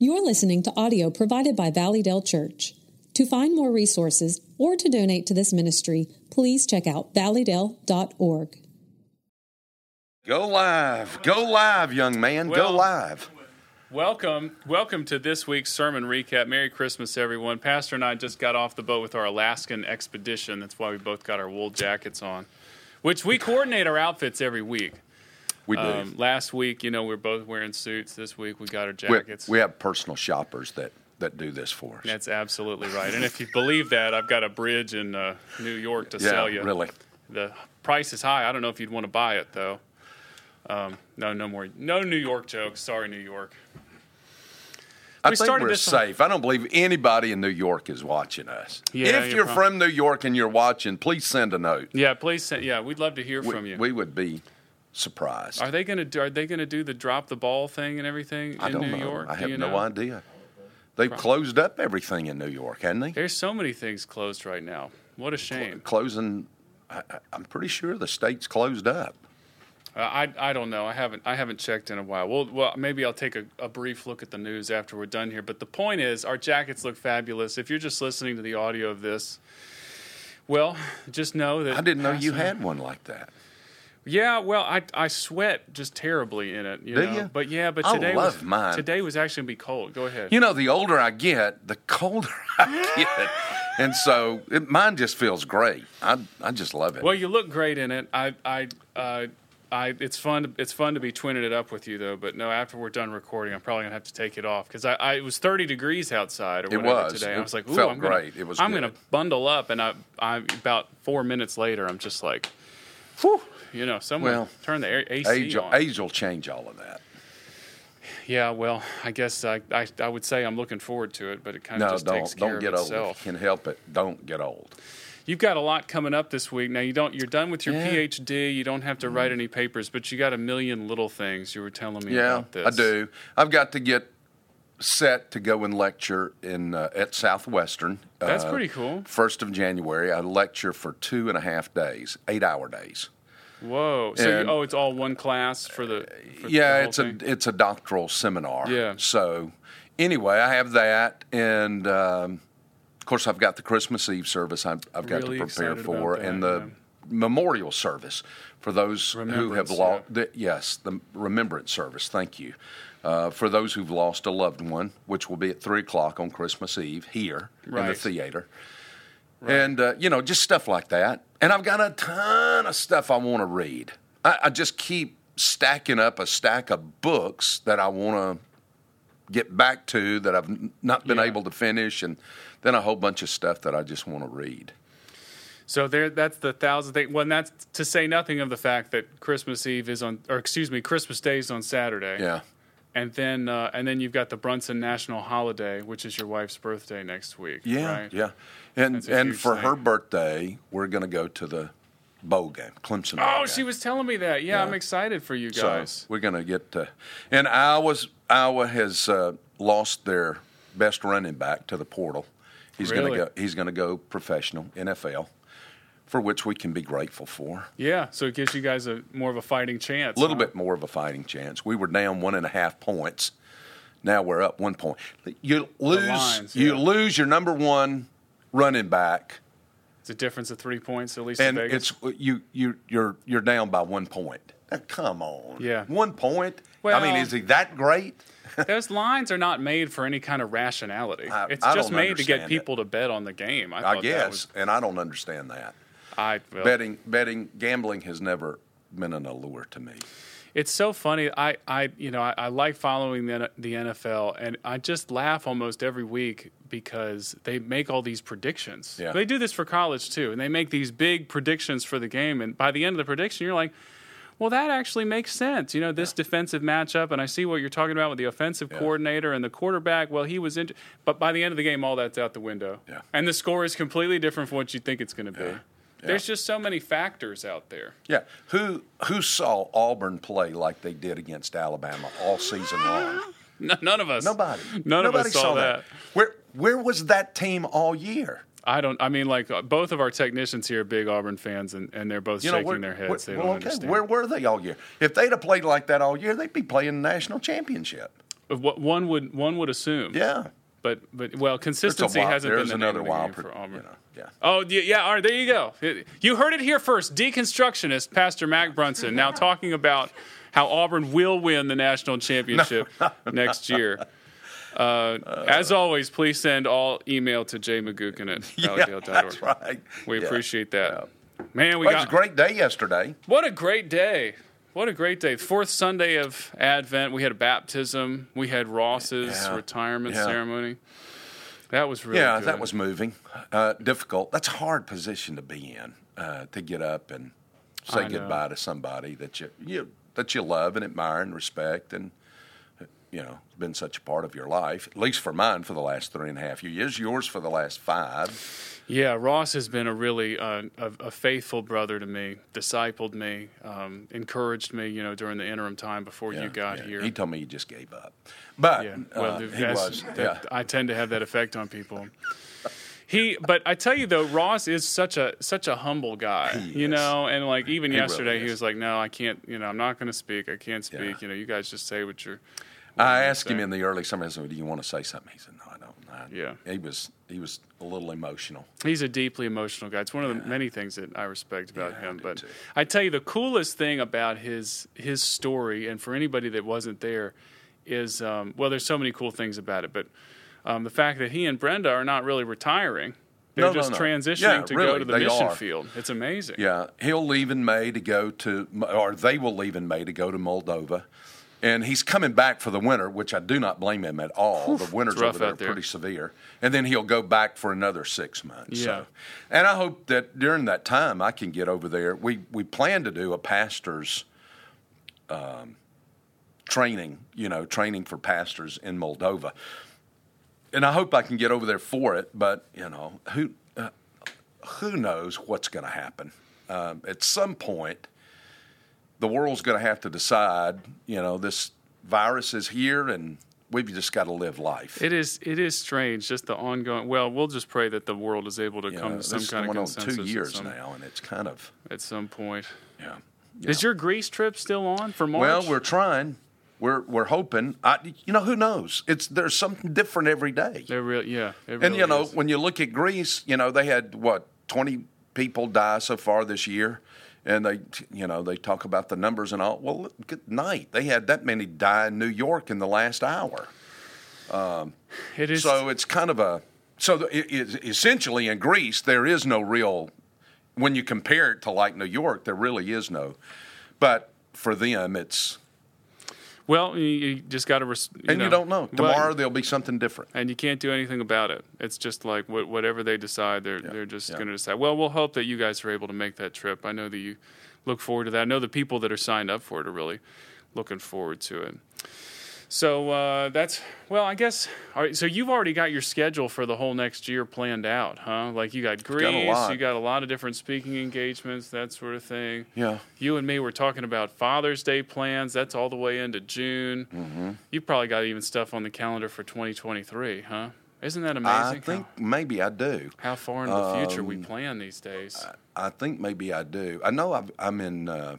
You're listening to audio provided by Valleydale Church. To find more resources or to donate to this ministry, please check out valleydale.org. Go live. Go live, young man. Well- Go live. Welcome, welcome to this week's sermon recap. Merry Christmas, everyone. Pastor and I just got off the boat with our Alaskan expedition. That's why we both got our wool jackets on, which we coordinate our outfits every week. We do. Um, last week, you know, we are both wearing suits. This week, we got our jackets. we have personal shoppers that, that do this for us. That's absolutely right. And if you believe that, I've got a bridge in uh, New York to yeah, sell you. really. The price is high. I don't know if you'd want to buy it though. Um, no, no more. No New York jokes. Sorry, New York. I We think started we're safe. I don't believe anybody in New York is watching us. Yeah, if you're you're from New York and you're watching, please send a note. Yeah, please. Send, yeah, we'd love to hear We, from you. we would be surprised. Are they gonna do, Are they gonna do the drop the ball thing and everything in I don't New know. York? I have no know? idea. They've closed up everything in New York, haven't they? There's so many things closed right now. What a shame. Closing. I, I'm pretty sure the state's closed up. Uh, I I don't know. I haven't I haven't checked in a while. Well, well, maybe I'll take a, a brief look at the news after we're done here. But the point is, our jackets look fabulous. If you're just listening to the audio of this, well, just know that I didn't know you had one like that. Yeah, well, I I sweat just terribly in it. You Do know? you? But yeah, but today I today love was mine. today was actually gonna be cold. Go ahead. You know, the older I get, the colder I get. And so it, mine just feels great. I, I just love it. Well, you look great in it. I, I, uh, I. It's fun. It's fun to be twinning it up with you, though. But no, after we're done recording, I'm probably gonna have to take it off because I, I. It was 30 degrees outside or It whatever was. today. It I was like, Ooh, felt I'm gonna, great. It was I'm good. gonna bundle up, and I, I. About four minutes later, I'm just like, whew. You know, someone Well, turn the AC age, on. age will change all of that. Yeah, well, I guess I, I, I would say I'm looking forward to it, but it kind of No, just takes don't care don't get of old. Itself. you can help it, don't get old. You've got a lot coming up this week. Now you don't. You're done with your Yeah. PhD. You don't have to write any papers, but you got a million little things you were telling me Yeah, about this. I do. I've got to get set to go and lecture in uh, at Southwestern. That's uh, pretty cool. First of January, I lecture for two and a half days, eight hour days. Whoa. So And- you, oh, it's all one class for the. For yeah, the it's thing? a it's a doctoral seminar. Yeah. So anyway, I have that, and um, of course, I've got the Christmas Eve service I've, I've got Really to prepare for, that, and the yeah. memorial service for those who have lost. yeah. yes, the remembrance service. Thank you. Uh, for those who've lost a loved one, which will be at three o'clock on Christmas Eve here in the Right. theater, and uh, you know, just stuff like that. And I've got a ton of stuff I want to read. I, I just keep stacking up a stack of books that I want to get back to that I've n- not been Yeah. able to finish, and then a whole bunch of stuff that I just want to read. So there, that's the thousand thing. Well, and that's to say nothing of the fact that Christmas Eve is on, or excuse me, Christmas Day is on Saturday. Yeah. And then, uh, and then you've got the Brunson National Holiday, which is your wife's birthday next week. Yeah, Right? yeah. And and for thing. her birthday, we're going to go to the bowl game, Clemson. bowl Oh, game. she was telling me that. Yeah, Yeah. I'm excited for you So guys. we're going to get to, and Iowa's Iowa has uh, lost their best running back to the portal. He's going Really? to go. He's going to go professional NFL, for which we can be grateful for. yeah, so it gives you guys a more of a fighting chance. A little huh? bit more of a fighting chance. We were down one and a half points. Now we're up one point. You lose. Lions, You lose your number one running back, It's a difference of three points, at least and it's uh, you. You you're you're down by one point. Now, come on. Yeah. One point. I mean, is he that great? Those lines are not made for any kind of rationality. I- it's I just made to get understand it. people to bet on the game. I, I guess, was, and I don't understand that. I well, Betting, betting, gambling has never been an allure to me. It's so funny. I, I you know, I, I like following the, the NFL, and I just laugh almost every week because they make all these predictions. Yeah. They do this for college too, and they make these big predictions for the game. And by the end of the prediction, you're like, well, that actually makes sense. You know, this defensive matchup, and I see what you're talking about with the offensive coordinator and the quarterback. Well, he was in, but by the end of the game, all that's out the window. Yeah. And the score is completely different from what you think it's going to be. Yeah. There's just so many factors out there. Yeah, who who saw Auburn play like they did against Alabama all season long? No, none of us. Nobody. None Nobody of us saw, that. Where where was that team all year? I don't. I mean, like uh, both of our technicians here are big Auburn fans, and, and they're both You know, shaking where, their heads. where- they well, don't okay, understand. where were they all year? If they'd have played like that all year, they'd be playing the national championship. what one would one would assume. Yeah. But but well, consistency wild- hasn't been the another name wild, for Auburn. you know, yeah. Oh yeah, yeah. All right, there you go. You heard it here first. Deconstructionist Pastor Mac Brunson now talking about how Auburn will win the national championship next year. Uh, as always, please send all email to jmcgookin at Yeah, that's right. We Yeah. appreciate that. Man, we Well, it was got a great day yesterday. what a great day. What a great day. Fourth Sunday of Advent. We had a baptism. We had Ross's Yeah. retirement Yeah. ceremony. That was really yeah, good. that was moving. Uh, difficult. That's a hard position to be in uh, to get up and say goodbye to somebody that you, you that you love and admire and respect and you know been such a part of your life. At least for mine for the last three and a half years. Yours for the last five. Yeah, Ross has been a really uh, a, a faithful brother to me, discipled me, um, encouraged me. You know, during the interim time before you got yeah. here. He told me he just gave up, but yeah, well, uh, he was. that- Yeah. I tend to have that effect on people. He, but I tell you though, Ross is such a such a humble guy, He you know. And like even He really yesterday, he was like, "No, I can't. You know, I'm not going to speak. I can't speak. Yeah. You know, you guys just say what you're." I asked him in the early summer. I said, "Do you want to say something?" He said, "No, I don't." I, Yeah. He was he was a little emotional. He's a deeply emotional guy. It's one of the many things that I respect about Yeah, him. do But too. I tell you, the coolest thing about his his story, and for anybody that wasn't there, is um, well, there's so many cool things about it. But um, the fact that he and Brenda are not really retiring; they're No, no, just no. transitioning Yeah, to go to the mission are. field. It's amazing. Yeah, he'll leave in May to go to, or they will leave in May to go to Moldova. And he's coming back for the winter, which I do not blame him at all. the winters over there are there. pretty severe. And then he'll go back for another six months. Yeah. So, and I hope that during that time I can get over there. We we plan to do a pastor's um, training, you know, training for pastors in Moldova. And I hope I can get over there for it, but you know, who uh, who knows what's going to happen. Um, at some point, the world's going to have to decide. You know, this virus is here, and we've just got to live life. It is it is strange, just the ongoing. Well, we'll just pray that the world is able to come to some kind of consensus two years some- now, and it's kind of At some point, yeah. is your Greece trip still on for March? Well, we're trying. We're we're hoping. I, you know, who knows? It's there's something different every day. They're real, yeah. it And you know, is. when you look at Greece, you know they had what twenty people die so far this year, and they, you know, they talk about the numbers and all. Well, good night. They had that many die in New York in the last hour. Um, it is. So it's kind of a so the, it, it, essentially in Greece there is no real when you compare it to like New York there really is no, but for them it's Well, you, you just got to. Res- you and know, you don't know well, tomorrow there'll be something different. and you can't do anything about it. It's just like wh- whatever they decide, they're they're just yeah. going to decide. Well, we'll hope that you guys are able to make that trip. I know that you look forward to that. I know the people that are signed up for it are really looking forward to it. So uh, that's well, I guess. All right, so you've already got your schedule for the whole next year planned out, huh? Like you got Greece, got you got a lot of different speaking engagements, that sort of thing. Yeah. You and me were talking about Father's Day plans. That's all the way into June. Mm-hmm. You probably got even stuff on the calendar for 2023, huh? Isn't that amazing? I think maybe I do. how, how far into the future Um, we plan these days. I think maybe I do. I know I've, I'm in. Uh,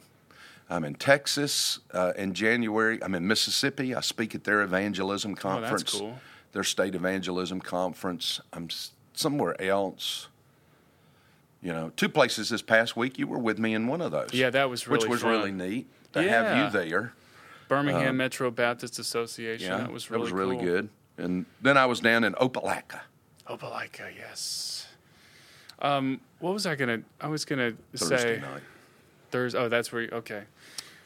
I'm in Texas uh, in January. I'm in Mississippi. I speak at their evangelism oh, that's conference. cool. Their state evangelism conference. I'm s- somewhere else. You know, two places this past week. You were with me in one of those. Yeah, that was really which was fun. really neat to Yeah. have you there. Birmingham Metro Baptist Association. Yeah, that was really that was really cool. good. And then I was down in Opelika Opelika, yes. Um, what was I gonna? I was gonna Thursday say night. Thursday. Oh, that's where. You, okay.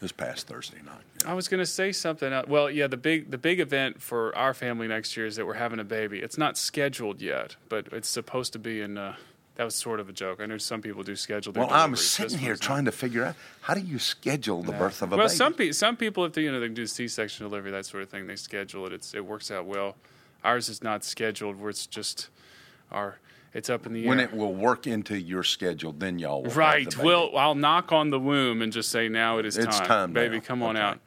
This past Thursday night. Yeah. I was going to say something. else. Well, yeah, the big the big event for our family next year is that we're having a baby. It's not scheduled yet, but it's supposed to be in. Uh, that was sort of a joke. I know some people do schedule. Their Well, I'm sitting here one's not. trying to figure out how do you schedule the birth of a well, baby. Well, some people, some people, if they you know they do C-section delivery, that sort of thing, they schedule it. It's it works out well. Ours is not scheduled, where it's just our. It's up in the air. when it will work into your schedule, then y'all will Right. Well, I'll knock on the womb and just say now it is It's time baby. now. Come on Okay. out.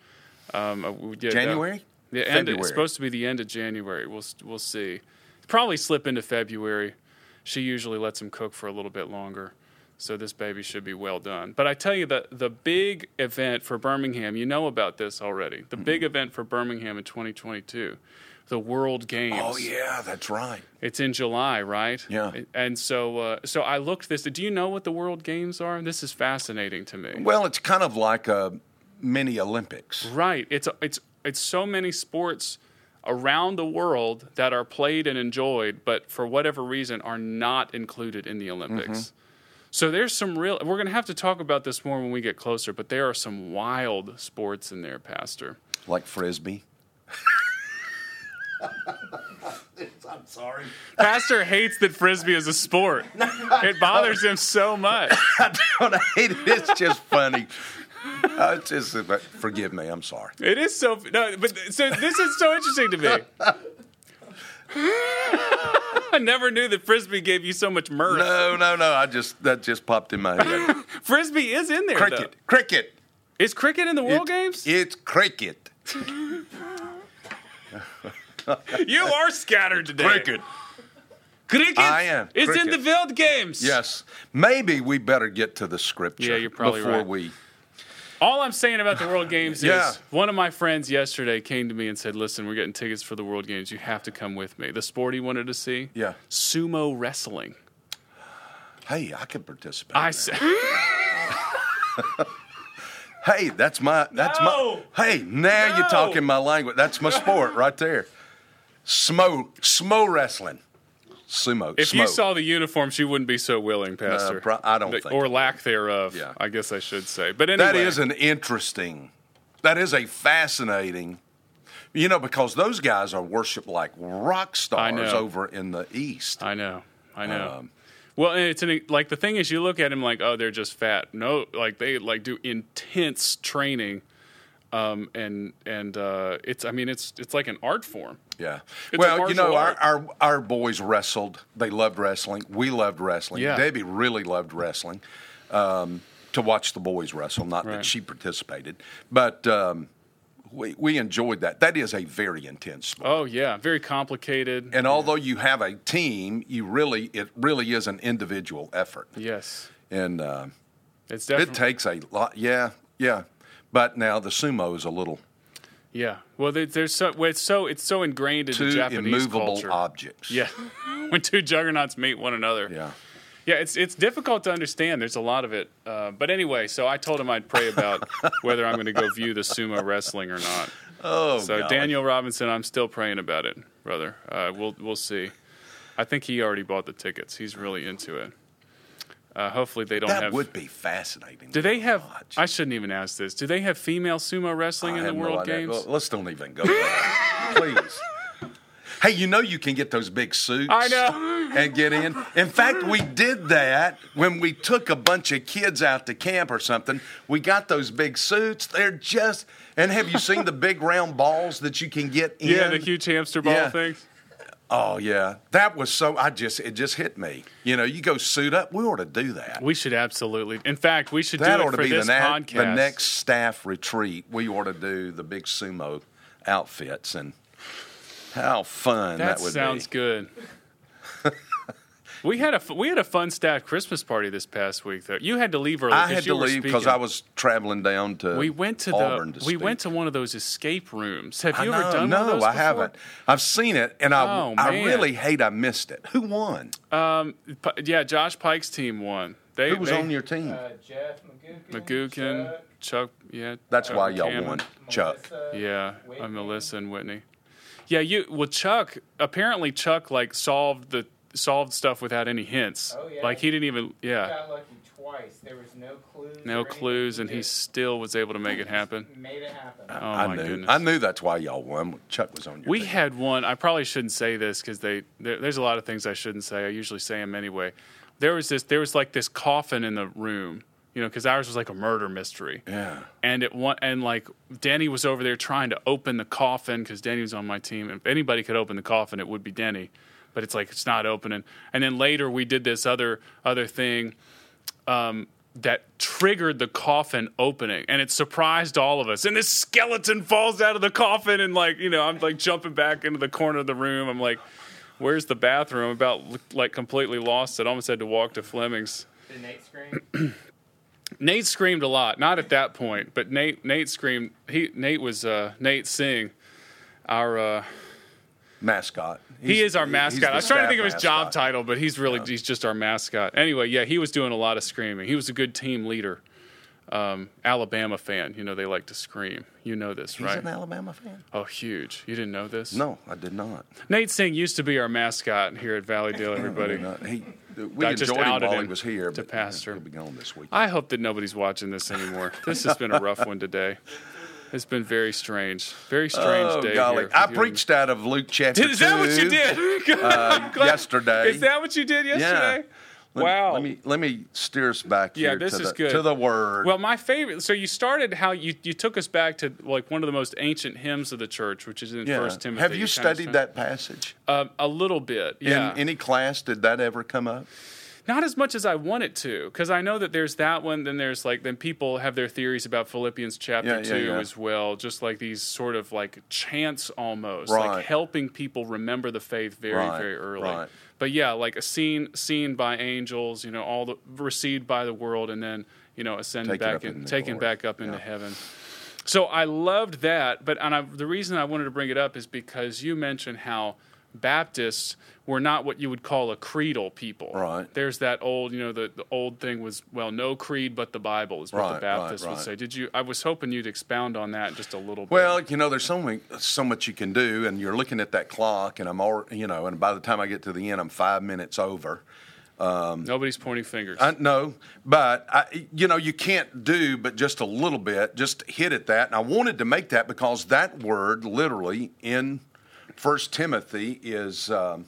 Um, uh, yeah, January? the end. It's supposed to be the end of January. We'll we'll see. Probably slip into February. She usually lets him cook for a little bit longer. So this baby should be well done. But I tell you the the big event for Birmingham, you know about this already. The big event for Birmingham in 2022, the World Games. Oh yeah, that's right. It's in July, right? Yeah. And so uh, so I looked this. Do you know what the World Games are? This is fascinating to me. Well, it's kind of like a mini Olympics. Right. It's it's it's so many sports around the world that are played and enjoyed, but for whatever reason are not included in the Olympics. Mm-hmm. So there's some real. We're going to have to talk about this more when we get closer. But there are some wild sports in there, Pastor. Like frisbee. I'm sorry. Pastor hates that frisbee is a sport. it bothers him so much. I don't hate it. It's just funny. Uh, it's just, forgive me. I'm sorry. It is so. No, but so this is so interesting to me. I never knew that frisbee gave you so much mirth. No, no, no. I just that just popped in my head. Frisbee is in there. cricket, cricket. Though. Is cricket in the World It- Games? It's cricket. you are scattered today. Cricket. Cricket. I am. It's in the World Games. Yes. Maybe we better get to the scripture. Yeah, you're probably before right. we. All I'm saying about the World Games Yeah. is one of my friends yesterday came to me and said, "Listen, we're getting tickets for the World Games. You have to come with me." The sport he wanted to see. Yeah. Sumo wrestling. Hey, I could participate. I said. Hey, that's my. That's No. my. Hey, now No. you're talking my language. That's my sport right there. Smo, smo wrestling, sumo. if smo. you saw the uniforms, you wouldn't be so willing, Pastor. pro- I don't think or lack thereof. Yeah. I guess I should say. But anyway, That is an interesting, that is a fascinating, you know, because those guys are worshipped like rock stars over in the East. I know. I know. Um, well, and it's an, like the thing is, you look at him like, oh, they're just fat. No, like they like do intense training, um, and and uh, it's I mean it's it's like an art form. Yeah. It's well, you know, our, our our boys wrestled. They loved wrestling. We loved wrestling. Yeah. Debbie really loved wrestling. Um, to watch the boys wrestle, not Right. that she participated, but um, we we enjoyed that. That is a very intense sport. Oh yeah, very complicated. And although you have a team, you really it really is an individual effort, yes, and uh, it's definitely- it takes a lot. Yeah, yeah. But now the sumo is a little yeah. Well, there- there's so well, it's so it's so ingrained into two Japanese immovable culture. objects. Yeah, when two juggernauts meet one another. yeah. Yeah, it's it's difficult to understand. There's a lot of it. Uh, but anyway, so I told him I'd pray about whether I'm going to go view the sumo wrestling or not. Oh, So golly. Daniel Robinson, I'm still praying about it, brother. Uh, we'll we'll see. I think he already bought the tickets. He's really into it. Uh, hopefully they don't that have. would be fascinating. do they have? watch. I shouldn't even ask this. Do they have female sumo wrestling I in the no World idea. Games? Let's don't even go there, please. Hey, you know you can get those big suits. I know. And get in. In fact, we did that when we took a bunch of kids out to camp or something. We got those big suits. They're just. And have you seen the big round balls that you can get in? yeah, the huge hamster ball Yeah. things. Oh yeah, that was so. I just it just hit me. You know, you go suit up. We ought to do that. We should absolutely. In fact, we should that do it for this the, na- podcast. the next staff retreat. We ought to do the big sumo outfits and how fun that, That, would sounds be. Sounds good. We had a f- we had a fun staff Christmas party this past week though. You had to leave early. I 'cause had you to leave because. I was traveling down to We went to Auburn the to we speak. went to one of those escape rooms. Have I you know, ever done no, one of those No, I haven't. I've seen it, and I Oh, I really hate I missed it. Who won? Um, yeah, Josh Pike's team won. They Who was they, on your team? Uh, Jeff McGookin. McGookin, Chuck, Chuck, yeah. That's uh, why y'all Cameron. won, Chuck. Melissa, Yeah, uh, Whitney. Melissa and Whitney. Yeah, you well Chuck apparently Chuck like solved the solved stuff without any hints. Oh, yeah. Like he didn't even yeah. Got lucky twice. There was no clues. No clues and he still was able to make it happen. made it happen. Oh I my knew. goodness. I knew that's why y'all won. Chuck was on your We team. had one. I probably shouldn't say this because they there, there's a lot of things I shouldn't say. I usually say them anyway. There was this. There was like this coffin in the room, you know, because ours was like a murder mystery. Yeah. And it one and like Denny was over there trying to open the coffin because Denny was on my team. If anybody could open the coffin, it would be Denny. But it's like it's not opening. And then later we did this other other thing um, that triggered the coffin opening, and it surprised all of us. And this skeleton falls out of the coffin, and like you know, I'm like jumping back into the corner of the room. I'm like, "Where's the bathroom?" About like completely lost it. Almost had to walk to Fleming's. Did Nate scream? Nate screamed a lot, not at that point, but Nate Nate screamed. He Nate was uh, Nate Singh, our uh, mascot. he is our mascot. I was trying to think of his job title, but he's really he's just our mascot. Anyway, yeah, he was doing a lot of screaming. He was a good team leader. Um, Alabama fan, you know they like to scream. You know this, He's right? He's an Alabama fan. Oh, huge! You didn't know this? No, I did not. Nate Singh used to be our mascot here at Valleydale. Everybody. Not- He, we I just enjoyed him while he was here, to but pastor. he'll be gone this week. I hope that nobody's watching this anymore. This has been a rough one today. It's been very strange. Very strange oh day. golly! here I you preached out of Luke chapter Did, is that what you did? uh, yesterday. Is that what you did yesterday? Let- wow. Let me let me steer us back Yeah, here this to, is the, good. to the word. Well, my favorite. So you started how you you took us back to like one of the most ancient hymns of the church, which is in yeah. First Timothy. Have you studied that passage Uh, a little bit? Yeah. in any class? Did that ever come up? Not as much as I want it to, because I know that there's that one. Then there's like then people have their theories about Philippians chapter Yeah, yeah, two yeah. as well, just like these sort of like chants almost, Right. like helping people remember the faith very Right, very early. right. But yeah, like a scene seen by angels, you know, all the received by the world, and then you know ascended back and taken glory. back up into Yeah. heaven. So I loved that, but and I, the reason I wanted to bring it up is because you mentioned how Baptists were not what you would call a creedal people. Right. There's that old, you know, the, the old thing was, well, no creed but the Bible is what Right, the Baptists right, would say. Did you? I was hoping you'd expound on that just a little bit. Well, you know, there's so many, so much you can do, and you're looking at that clock, and I'm all, you know, and by the time I get to the end, I'm five minutes over. Um, nobody's pointing fingers. I no, but I, you know, you can't do but just a little bit. Just hit at that, and I wanted to make that because that word, literally in First Timothy, is um,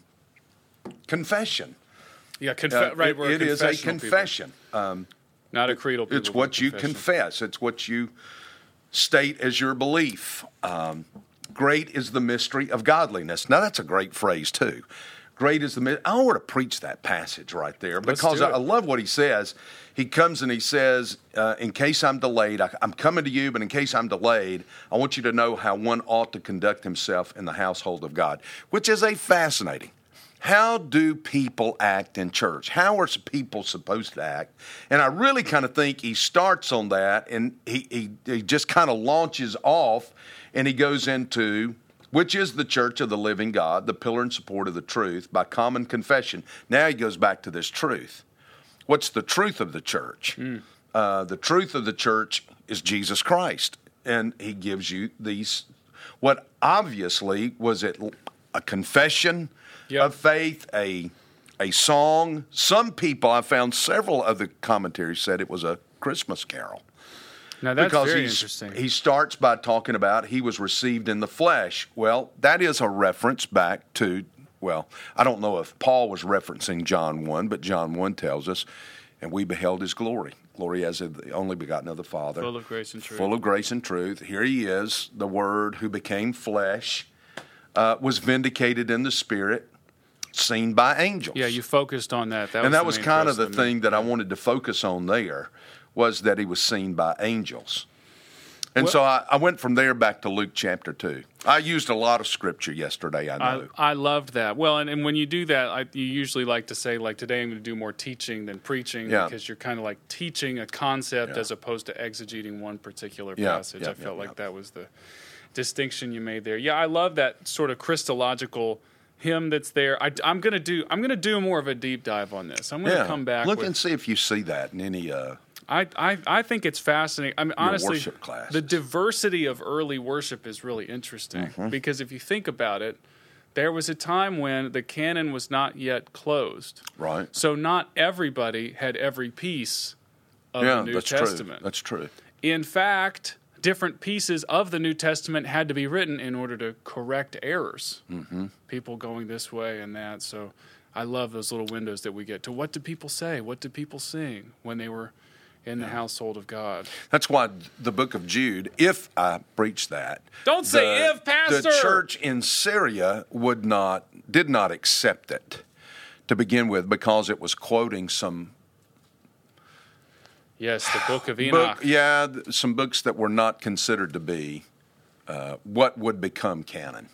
confession. yeah, Uh, right. it- it is a confession. not a creedal. It's what you confess. It's what you state as your belief. Um, great is the mystery of godliness. Now that's a great phrase too. Great is the. mi- I want to preach that passage right there because. I love what he says. He comes and he says, uh, "In case I'm delayed, I, I'm coming to you, but in case I'm delayed, I want you to know how one ought to conduct himself in the household of God," which is a fascinating. How do people act in church? How are people supposed to act? And I really kind of think he starts on that and he, he, he just kind of launches off and he goes into which is the church of the living God, the pillar and support of the truth by common confession. Now he goes back to this truth. What's the truth of the church? Uh, the truth of the church is Jesus Christ. And he gives you these, what obviously was it a confession Yep. of faith, a, a song. Some people, I found several of the commentaries said it was a Christmas carol Now that's because very interesting. he starts by talking about he was received in the flesh. Well, that is a reference back to, well, I don't know if Paul was referencing John 1, but John 1 tells us, and we beheld his glory. Glory as of the only begotten of the Father. Full of grace and truth. Full of grace and truth. Here he is, the Word who became flesh, uh, was vindicated in the Spirit, seen by angels yeah, you focused on that. that and was that was kind of the thing that I wanted to focus on there was that he was seen by angels. And Well- so I, I went from there back to Luke chapter 2. I used a lot of scripture yesterday, I I, know. I loved that. Well, and, and when you do that, I, you usually like to say, like, today I'm going to do more teaching than preaching Yeah. because you're kind of like teaching a concept Yeah. as opposed to exegeting one particular Yeah, passage. I felt like that was the distinction you made there. Yeah, I love that sort of Christological hymn that's there. I, am going to do. I'm going to do more of a deep dive on this. I'm going to yeah. come back. Look with, and see if you see that in any. Uh, I, I, I think it's fascinating. I mean, honestly, the diversity of early worship is really interesting Mm-hmm. because if you think about it, there was a time when the canon was not yet closed. right? So not everybody had every piece of yeah, the New that's Testament. true. That's true. In fact, different pieces of the New Testament had to be written in order to correct errors. Mm-hmm. People going this way and that. So I love those little windows that we get to what do people say? What do people sing when they were in the household of God? That's why the book of Jude, if I preach that, Don't say if, Pastor. The church in Syria would not, did not accept it to begin with because it was quoting some Yes, the book of Enoch. book, yeah, some books that were not considered to be uh, what would become canon.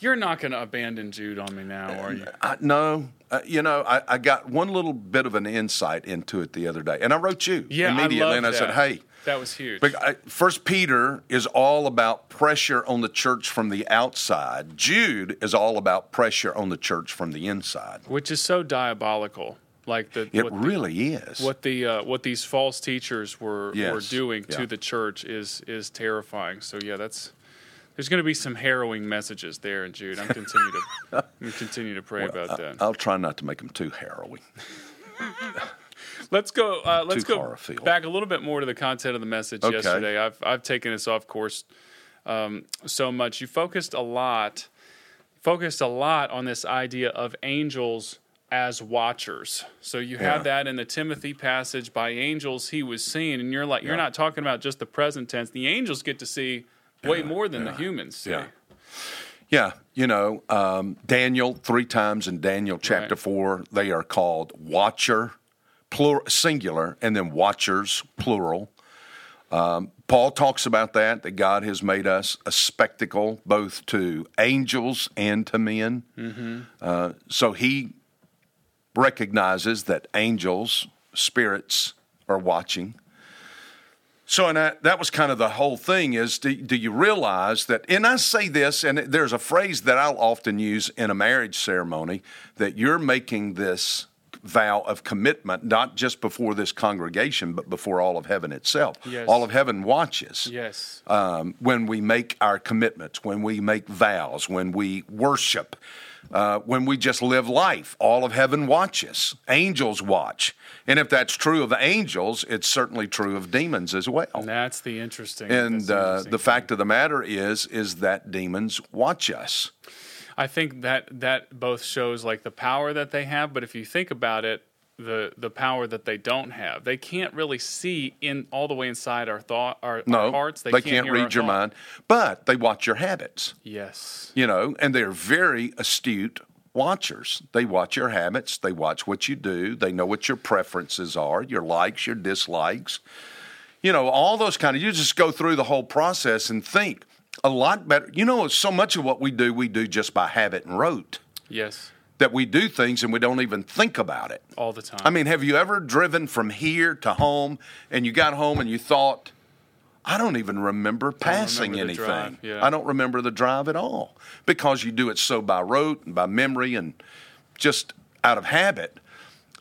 You're not going to abandon Jude on me now, are you? I, no, uh, you know, I, I got one little bit of an insight into it the other day, and I wrote you Yeah, immediately, I and I said, "Hey." That was huge. But I- First Peter is all about pressure on the church from the outside. Jude is all about pressure on the church from the inside. Which is so diabolical. Like the It what the- really is. what the uh, what these false teachers were were doing Yeah. to the church is is terrifying. So yeah, that's there's going to be some harrowing messages there in Jude. I'm continue to I'm continue to pray about that. I'll try not to make them too harrowing. let's go. Uh, let's go back a little bit more to the content of the message Okay. yesterday. I've I've taken us off course um, so much. You focused a lot focused a lot on this idea of angels as watchers. So you Yeah. have that in the Timothy passage by angels he was seen and you're like you're Yeah. not talking about just the present tense. The angels get to see way more than the humans see. Yeah. Yeah, you know, um, Daniel, three times in Daniel chapter Right. 4, they are called watcher, plural, singular, and then watchers, plural. Um, Paul talks about that, that God has made us a spectacle both to angels and to men. Uh, so he recognizes that angels, spirits, are watching. So, and that, that was kind of the whole thing is do, do you realize that, and I say this, and there's a phrase that I'll often use in a marriage ceremony that you're making this vow of commitment, not just before this congregation, but before all of heaven itself. Yes. All of heaven watches Yes. um, when we make our commitments, when we make vows, when we worship, uh, when we just live life. All of heaven watches. Angels watch. And if that's true of angels, it's certainly true of demons as well. And that's the interesting. And the uh, interesting fact of the matter is, is that demons watch us. I think that that both shows like the power that they have, but if you think about it, the the power that they don't have, they can't really see in all the way inside our thought, our, No, our hearts. They, they can't, can't read your thought. mind, but they watch your habits. Yes. you know, and they're very astute watchers. They watch your habits, they watch what you do, they know what your preferences are, your likes, your dislikes. You know, all those kind of you just go through the whole process and think a lot better. You know, so much of what we do, we do just by habit and rote. Yes. That we do things and we don't even think about it. All the time. I mean, have you ever driven from here to home and you got home and you thought, I don't even remember passing remember anything. yeah. I don't remember the drive at all because you do it so by rote and by memory and just out of habit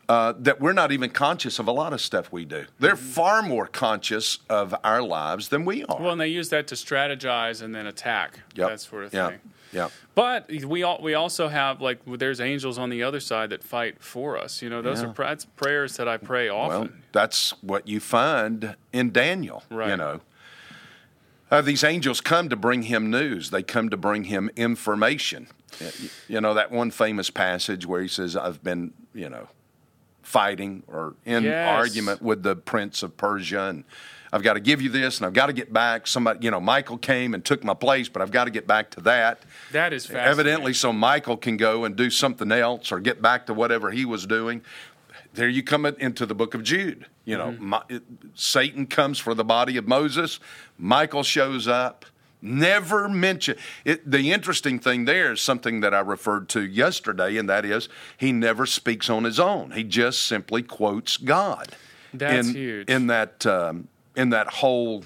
uh, that we're not even conscious of a lot of stuff we do. They're far more conscious of our lives than we are. well, and they use that to strategize and then attack. Yep. That sort of thing. Yeah. But we all, we also have like there's angels on the other side that fight for us. You know, those Yeah. are that's prayers that I pray often. Well, that's what you find in Daniel. Right. You know, uh, these angels come to bring him news. They come to bring him information. You know that one famous passage where he says, "I've been, you know, fighting or in Yes. argument with the prince of Persia, and I've got to give you this, and I've got to get back. Somebody, you know, Michael came and took my place, but I've got to get back to that." that is fascinating. Evidently, so Michael can go and do something else or get back to whatever he was doing. There you come into the book of Jude. You know, Mm-hmm. Mi- it- Satan comes for the body of Moses. Michael shows up. Never mention it. The interesting thing there is something that I referred to yesterday, and that is he never speaks on his own. He just simply quotes God. That's in, huge. In that um, in that whole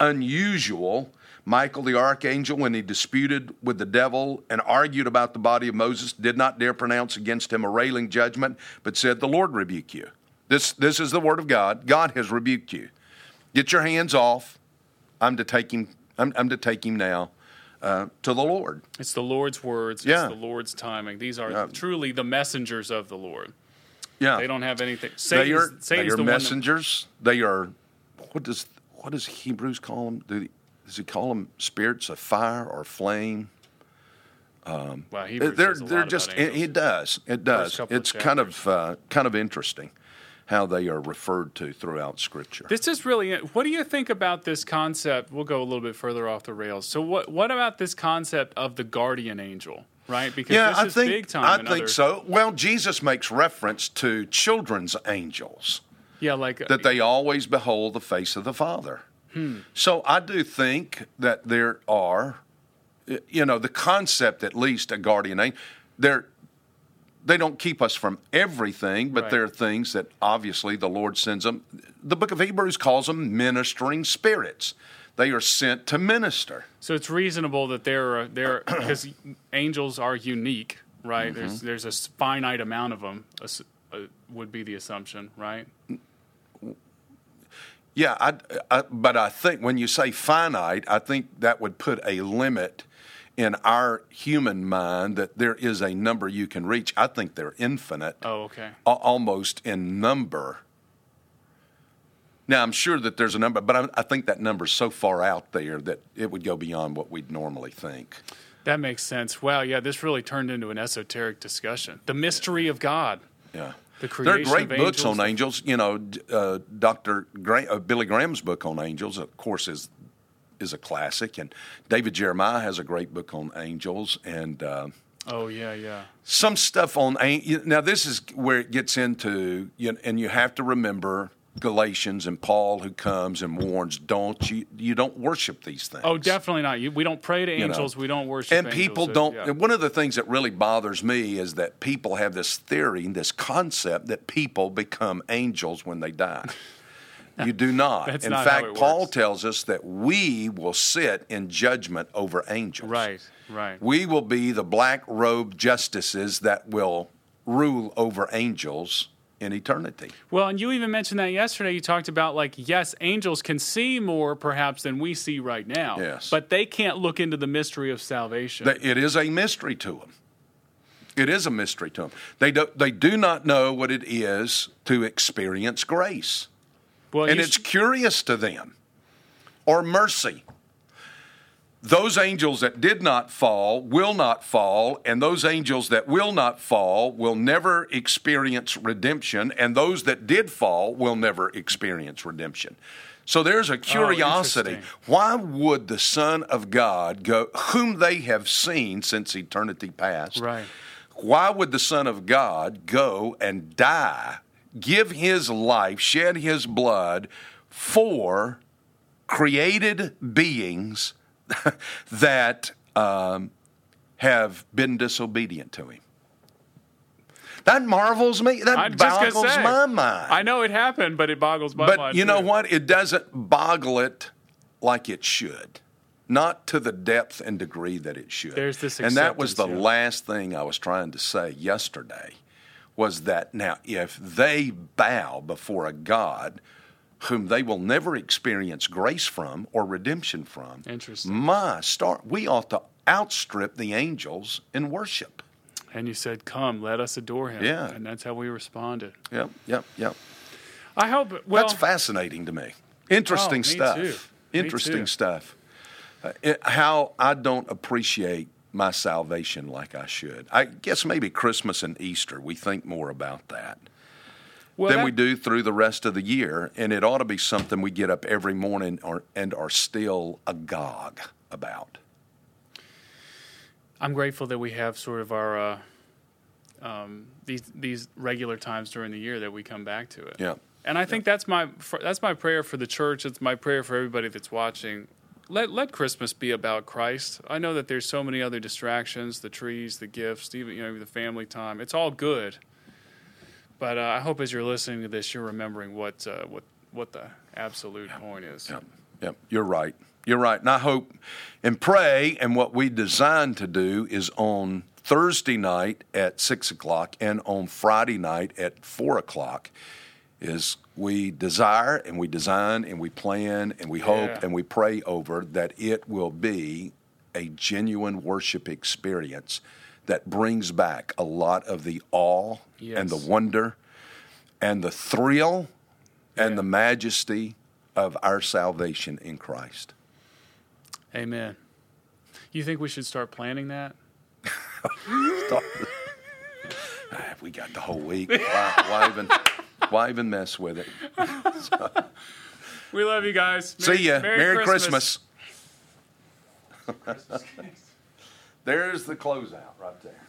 unusual. Michael the archangel, when he disputed with the devil and argued about the body of Moses, did not dare pronounce against him a railing judgment, but said, The Lord rebuke you. This, this is the word of God. God has rebuked you. Get your hands off. I'm to take him, I'm, I'm to take him now uh, to the Lord. It's the Lord's words. Yeah. It's the Lord's timing. These are Yeah. truly the messengers of the Lord. Yeah. They don't have anything. they Satan's, are, they are the one that- messengers. They are, what does, what does Hebrews call them? Do, does he call them spirits of fire or flame? wow, Hebrews they're they're just it, it does it does it's kind of uh, kind of interesting how they are referred to throughout scripture This is really. What do you think about this concept? We'll go a little bit further off the rails. So, what what about this concept of the guardian angel? Right? Because yeah this i is think big time. i in think other- so well jesus makes reference to children's angels Yeah, like that they always behold the face of the father Hmm. so i do think that there are you know, the concept at least a guardian angel. They're they don't keep us from everything, but Right. there are things that obviously the Lord sends them. The book of Hebrews calls them ministering spirits. They are sent to minister. So it's reasonable that there are there because angels are unique, right? Mm-hmm. There's there's a finite amount of them. would be the assumption, right? Yeah, I, I, but I think when you say finite, I think that would put a limit in our human mind that there is a number you can reach. I think they're infinite, Oh, okay. a- almost in number. Now, I'm sure that there's a number, but I, I think that number's so far out there that it would go beyond what we'd normally think. That makes sense. Wow, yeah, this really turned into an esoteric discussion. The mystery of God. Yeah. The There are great of books angels. on angels. You know, uh, Dr. Gra- uh, Billy Graham's book on angels, of course, is is a classic, and David Jeremiah has a great book on angels, and uh, Oh, yeah, yeah. some stuff on now. This is where it gets into, you know, and you have to remember Galatians and Paul, who comes and warns, don't you you don't worship these things. Oh, definitely not. You, we don't pray to know. angels. We don't worship And people angels. don't. Yeah. and One of the things that really bothers me is that people have this theory, this concept that people become angels when they die. You do not. That's in not fact, Paul works. tells us that we will sit in judgment over angels. Right, right. We will be the black robed justices that will rule over angels in eternity. Well, and you even mentioned that yesterday. You talked about like, yes, angels can see more perhaps than we see right now. Yes. But they can't look into the mystery of salvation. It is a mystery to them. It is a mystery to them. They do, they do not know what it is to experience grace. Well, and it's curious to them. Or mercy. Those angels that did not fall will not fall, and those angels that will not fall will never experience redemption, and those that did fall will never experience redemption. So there's a oh, curiosity. interesting. Why would the Son of God go, whom they have seen since eternity past? Right. Why would the Son of God go and die, give his life, shed his blood for created beings that um, have been disobedient to him? That marvels me. That I'm boggles say, my mind. I know it happened, but it boggles my But mind. But you know too. what? It doesn't boggle it like it should. Not to the depth and degree that it should. There's this and that was the yeah. last thing I was trying to say yesterday was that now if they bow before a God whom they will never experience grace from or redemption from, Interesting. my start we ought to outstrip the angels in worship. And you said, "Come, let us adore him." Yeah. And that's how we responded. Yep, yep, yep. I hope. Well, That's fascinating to me. Interesting Oh, me stuff. too. Interesting stuff. Uh, it- how I don't appreciate my salvation like I should. I guess maybe Christmas and Easter, we think more about that well, than that- we do through the rest of the year. And it ought to be something we get up every morning or, and are still agog about. I'm grateful that we have sort of our uh, um, these these regular times during the year that we come back to it. Yeah. And I think that's my that's my prayer for the church. It's my prayer for everybody that's watching. Let let Christmas be about Christ. I know that there's so many other distractions, the trees, the gifts, even you know the family time. It's all good. But uh, I hope as you're listening to this, you're remembering what uh, what what the absolute point is. Yep, yep. You're right. You're right. And I hope and pray, and what we design to do is on Thursday night at six o'clock and on Friday night at four o'clock is we desire and we design and we plan and we hope Yeah. and we pray over that it will be a genuine worship experience that brings back a lot of the awe and the wonder and the thrill and the majesty of our salvation in Christ. Amen. You think we should start planning that? Ah, we got the whole week. Why, why even? Why even mess with it? We love you guys. See ya. Merry, Christmas. Christmas. There's the closeout right there.